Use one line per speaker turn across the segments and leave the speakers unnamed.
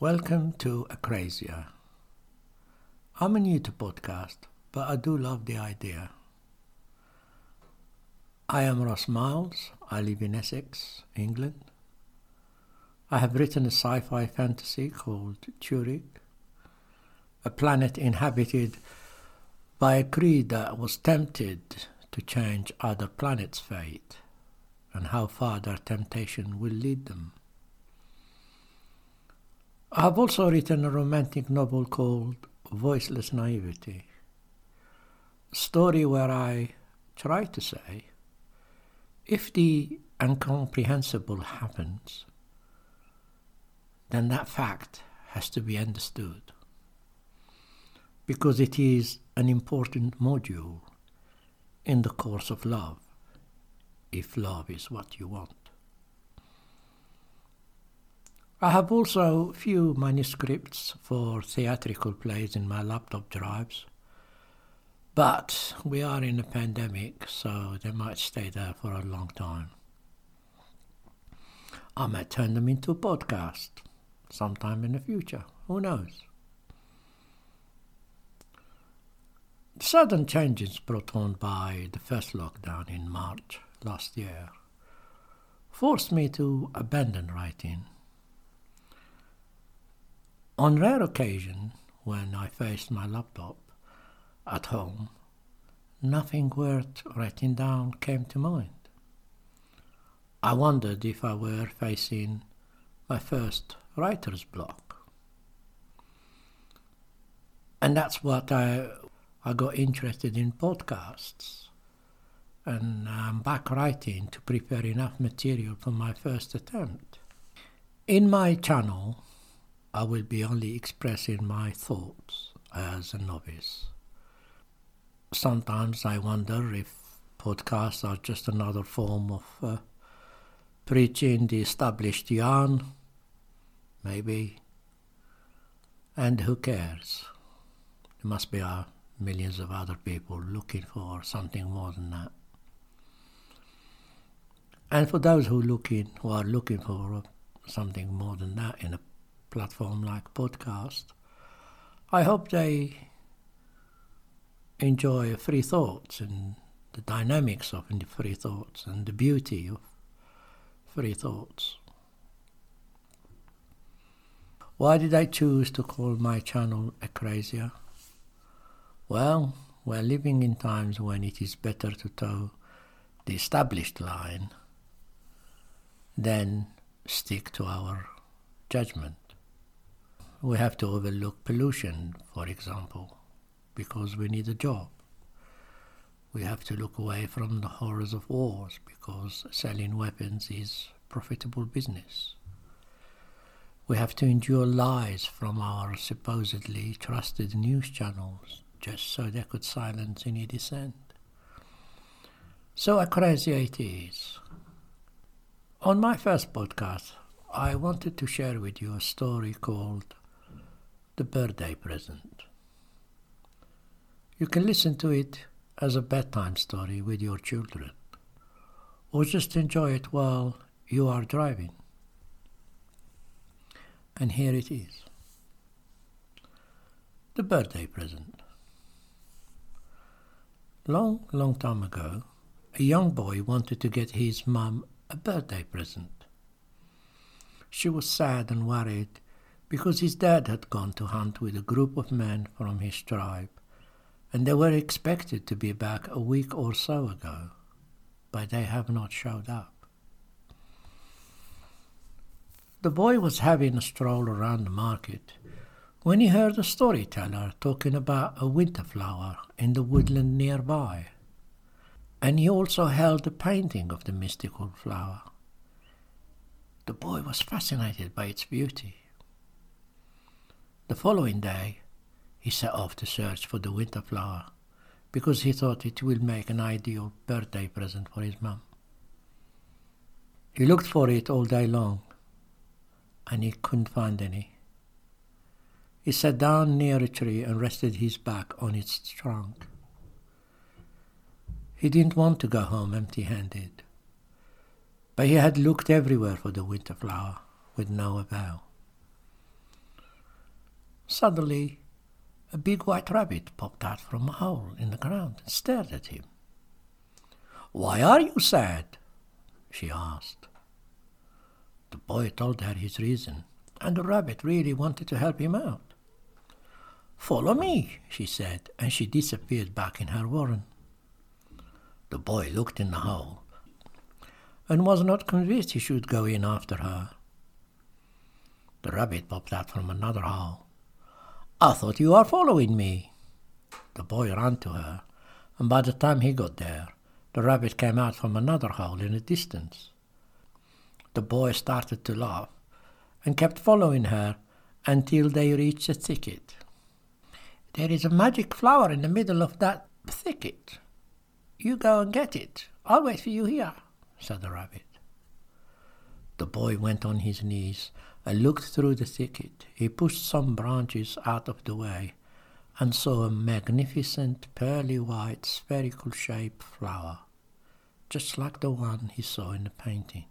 Welcome to Acrasia. I'm new to podcast, but I do love the idea. I am Ross Miles. I live in Essex, England. I have written a sci fi fantasy called Turik, a planet inhabited by a creed that was tempted to change other planets' fate and how far their temptation will lead them. I have also written a romantic novel called Voiceless Naivety, a story where I try to say if the incomprehensible happens, then that fact has to be understood because it is an important module in the course of love, if love is what you want. I have also few manuscripts for theatrical plays in my laptop drives, but we are in a pandemic, so they might stay there for a long time. I might turn them into a podcast sometime in the future. Who knows? Sudden changes brought on by the first lockdown in March last year forced me to abandon writing. On rare occasion, when I faced my laptop at home, nothing worth writing down came to mind. I wondered if I were facing my first writer's block. And that's what I, I got interested in podcasts. And I'm back writing to prepare enough material for my first attempt. In my channel, I will be only expressing my thoughts as a novice. Sometimes I wonder if podcasts are just another form of uh, preaching the established yarn maybe. And who cares? There must be uh, millions of other people looking for something more than that. And for those who looking who are looking for something more than that in a platform like podcast, I hope they enjoy free thoughts and the dynamics of free thoughts and the beauty of free thoughts. Why did I choose to call my channel Acrasia? Well, we're living in times when it is better to toe the established line than stick to our judgment. We have to overlook pollution, for example, because we need a job. We have to look away from the horrors of wars because selling weapons is profitable business. We have to endure lies from our supposedly trusted news channels just so they could silence any dissent. So crazy it is. On my first podcast, I wanted to share with you a story called The Birthday Present. You can listen to it as a bedtime story with your children, or just enjoy it while you are driving. And here it is the birthday present. Long, long time ago, a young boy wanted to get his mum a birthday present. She was sad and worried because his dad had gone to hunt with a group of men from his tribe, and they were expected to be back a week or so ago, but they have not showed up. The boy was having a stroll around the market when he heard a storyteller talking about a winter flower in the woodland nearby. And he also held a painting of the mystical flower. The boy was fascinated by its beauty. The following day, he set off to search for the winter flower because he thought it would make an ideal birthday present for his mum. He looked for it all day long and he couldn't find any. He sat down near a tree and rested his back on its trunk. He didn't want to go home empty handed, but he had looked everywhere for the winter flower with no avail. Suddenly, a big white rabbit popped out from a hole in the ground and stared at him. Why are you sad? she asked. The boy told her his reason, and the rabbit really wanted to help him out. Follow me, she said, and she disappeared back in her warren. The boy looked in the hole and was not convinced he should go in after her. The rabbit popped out from another hole. I thought you were following me. The boy ran to her, and by the time he got there, the rabbit came out from another hole in the distance. The boy started to laugh and kept following her until they reached a thicket. There is a magic flower in the middle of that thicket. You go and get it. I'll wait for you here, said the rabbit. The boy went on his knees and looked through the thicket. He pushed some branches out of the way and saw a magnificent pearly white spherical shaped flower, just like the one he saw in the painting.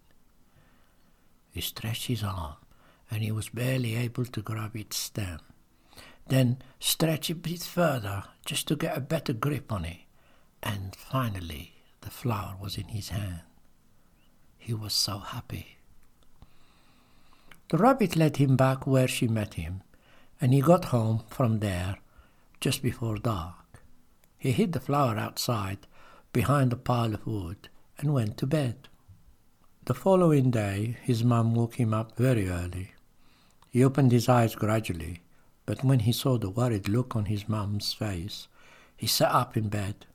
He stretched his arm and he was barely able to grab its stem. Then stretched a bit further just to get a better grip on it. And finally, the flower was in his hand. He was so happy. The rabbit led him back where she met him, and he got home from there just before dark. He hid the flower outside behind a pile of wood and went to bed. The following day, his mum woke him up very early. He opened his eyes gradually, but when he saw the worried look on his mum's face, he sat up in bed.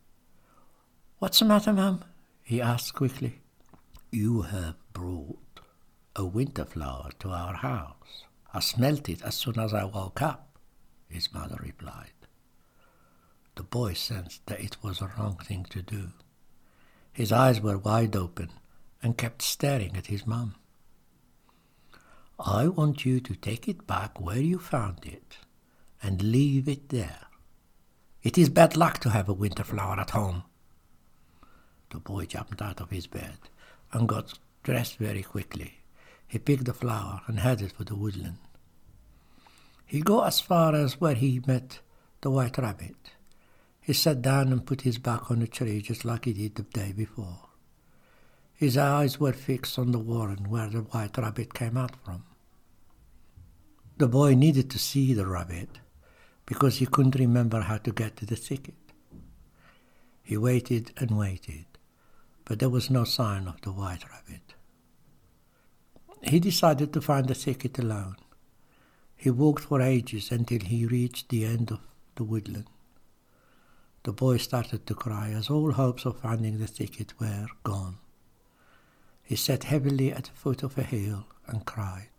What's the matter, mum? he asked quickly. You have brought a winter flower to our house. I smelt it as soon as I woke up, his mother replied. The boy sensed that it was a wrong thing to do. His eyes were wide open and kept staring at his mum. I want you to take it back where you found it and leave it there. It is bad luck to have a winter flower at home. The boy jumped out of his bed and got dressed very quickly. He picked the flower and headed for the woodland. He got as far as where he met the white rabbit. He sat down and put his back on the tree just like he did the day before. His eyes were fixed on the warren where the white rabbit came out from. The boy needed to see the rabbit because he couldn't remember how to get to the thicket. He waited and waited, but there was no sign of the white rabbit. He decided to find the thicket alone. He walked for ages until he reached the end of the woodland. The boy started to cry as all hopes of finding the thicket were gone. He sat heavily at the foot of a hill and cried.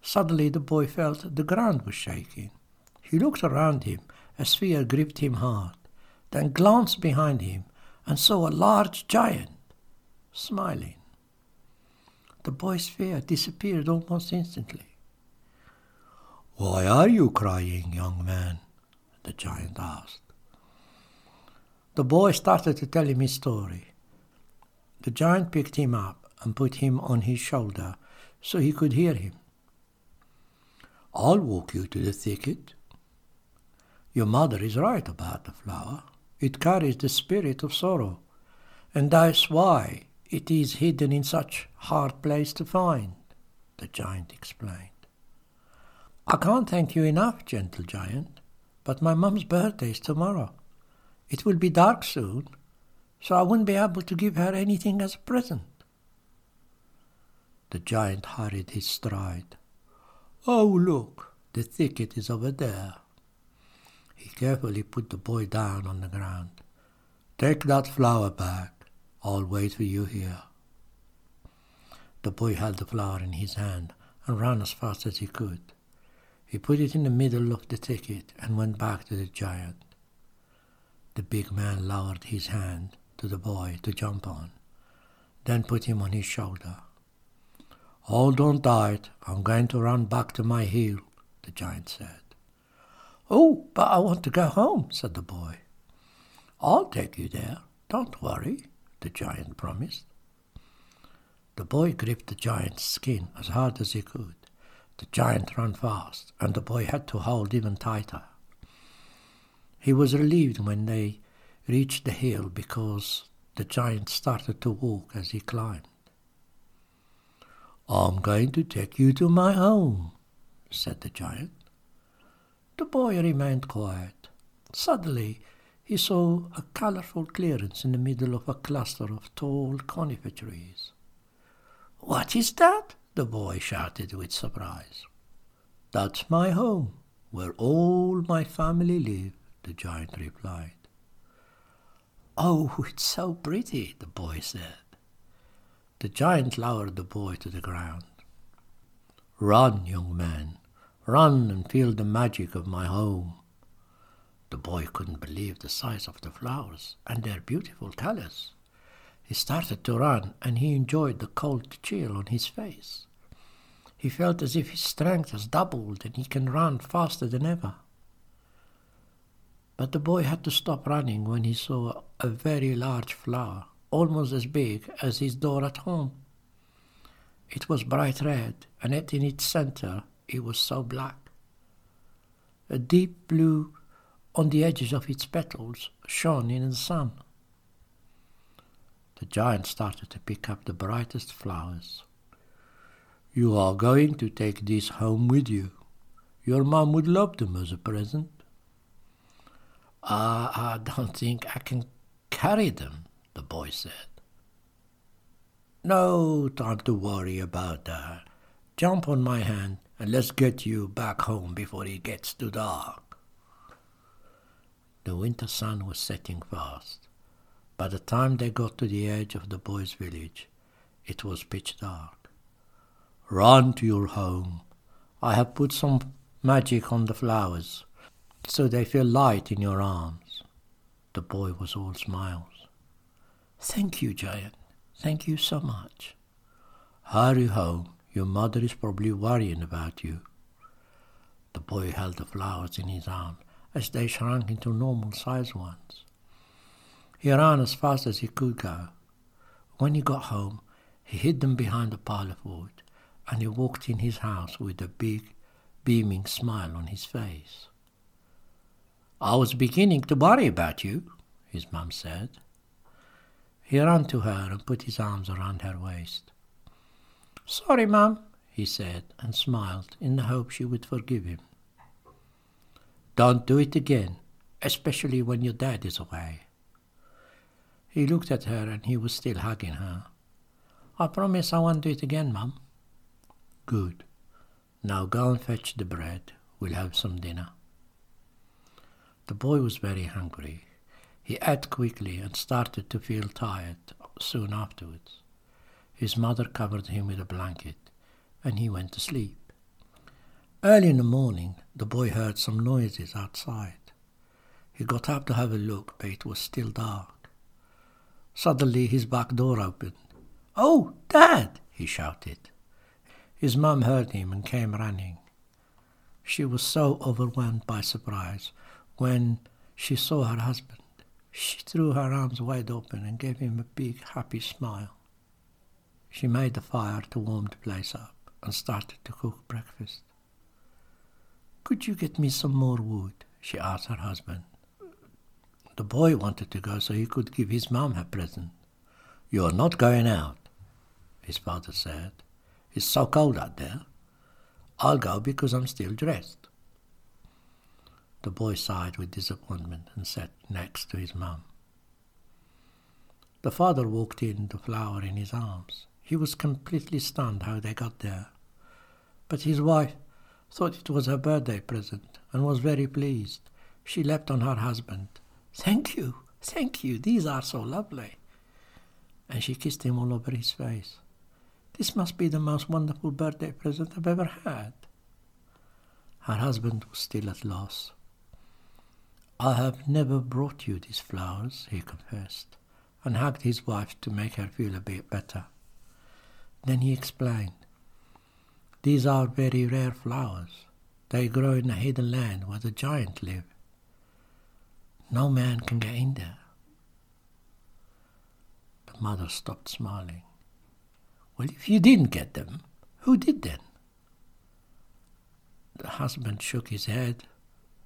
Suddenly the boy felt the ground was shaking. He looked around him as fear gripped him hard, then glanced behind him and saw a large giant smiling. The boy's fear disappeared almost instantly. Why are you crying, young man? the giant asked. The boy started to tell him his story. The giant picked him up and put him on his shoulder so he could hear him. I'll walk you to the thicket. Your mother is right about the flower. It carries the spirit of sorrow, and that's why it is hidden in such hard place to find, the giant explained. I can't thank you enough, gentle giant, but my mum's birthday is tomorrow. It will be dark soon, so I wouldn't be able to give her anything as a present. The giant hurried his stride. Oh, look, the thicket is over there. He carefully put the boy down on the ground. Take that flower back. I'll wait for you here. The boy held the flower in his hand and ran as fast as he could. He put it in the middle of the thicket and went back to the giant. The big man lowered his hand to the boy to jump on, then put him on his shoulder. Hold on tight, I'm going to run back to my hill, the giant said. Oh, but I want to go home, said the boy. I'll take you there, don't worry, the giant promised. The boy gripped the giant's skin as hard as he could The giant ran fast, and the boy had to hold even tighter. He was relieved when they reached the hill because the giant started to walk as he climbed. I'm going to take you to my home, said the giant. The boy remained quiet. Suddenly, he saw a colorful clearance in the middle of a cluster of tall conifer trees. What is that? the boy shouted with surprise. That's my home, where all my family live, the giant replied. Oh, it's so pretty, the boy said. The giant lowered the boy to the ground. Run, young man, run and feel the magic of my home. Oh, boy couldn't believe the size of the flowers and their beautiful colors. He started to run and he enjoyed the cold chill on his face. He felt as if his strength has doubled and he can run faster than ever. But the boy had to stop running when he saw a very large flower, almost as big as his door at home. It was bright red, and yet in its center it was so black. A deep blue on the edges of its petals shone in the sun. The giant started to pick up the brightest flowers. You are going to take these home with you. Your mom would love them as a present. Uh, I don't think I can carry them, the boy said. No time to worry about that. Jump on my hand and let's get you back home before it gets too dark. The winter sun was setting fast. By the time they got to the edge of the boys' village, it was pitch dark. Run to your home. I have put some magic on the flowers, so they feel light in your arms. The boy was all smiles. Thank you, Giant. Thank you so much. Hurry home. Your mother is probably worrying about you. The boy held the flowers in his arms as they shrunk into normal sized ones. He ran as fast as he could go. When he got home, he hid them behind a pile of wood, and he walked in his house with a big, beaming smile on his face. I was beginning to worry about you, his mum said. He ran to her and put his arms around her waist. Sorry, mum, he said, and smiled in the hope she would forgive him. Don't do it again, especially when your dad is away. He looked at her and he was still hugging her. I promise I won't do it again, Mum. Good. Now go and fetch the bread. We'll have some dinner. The boy was very hungry. He ate quickly and started to feel tired soon afterwards. His mother covered him with a blanket and he went to sleep. Early in the morning, the boy heard some noises outside. He got up to have a look, but it was still dark. Suddenly his back door opened. Oh, Dad! he shouted. His mum heard him and came running. She was so overwhelmed by surprise when she saw her husband. She threw her arms wide open and gave him a big, happy smile. She made the fire to warm the place up and started to cook breakfast. Could you get me some more wood? she asked her husband. The boy wanted to go so he could give his mum her present. You're not going out, his father said. It's so cold out there. I'll go because I'm still dressed. The boy sighed with disappointment and sat next to his mum. The father walked in, the flower in his arms. He was completely stunned how they got there. But his wife thought it was her birthday present and was very pleased. She leapt on her husband Thank you, thank you, these are so lovely. And she kissed him all over his face. This must be the most wonderful birthday present I've ever had. Her husband was still at loss. I have never brought you these flowers, he confessed, and hugged his wife to make her feel a bit better. Then he explained, These are very rare flowers. They grow in a hidden land where the giants live. No man can get in there. The mother stopped smiling. Well, if you didn't get them, who did then? the husband shook his head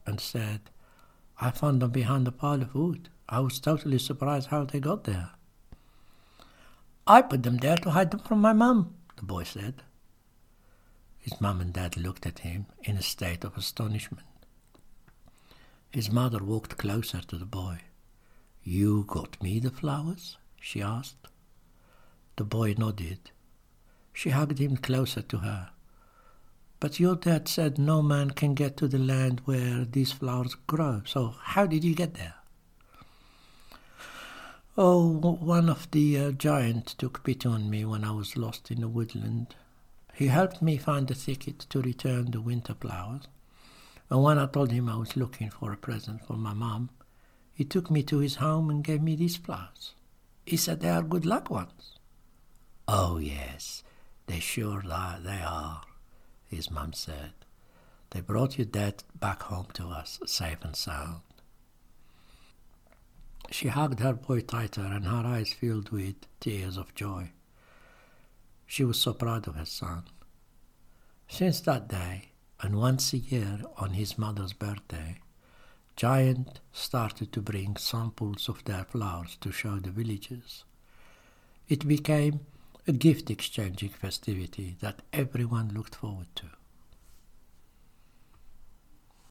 and said, I found them behind a pile of wood. I was totally surprised how they got there. I put them there to hide them from my mum, the boy said. His mum and dad looked at him in a state of astonishment. His mother walked closer to the boy. You got me the flowers? she asked. The boy nodded. She hugged him closer to her. But your dad said no man can get to the land where these flowers grow, so how did you get there? Oh, one of the uh, giants took pity on me when I was lost in the woodland. He helped me find a thicket to return the winter flowers. And when I told him I was looking for a present for my mom, he took me to his home and gave me these flowers. He said they are good luck ones. Oh, yes, they sure are, they are, his mum said. They brought your dad back home to us, safe and sound. She hugged her boy tighter, and her eyes filled with tears of joy. She was so proud of her son. Since that day, and once a year on his mother's birthday, Giant started to bring samples of their flowers to show the villagers. It became a gift exchanging festivity that everyone looked forward to.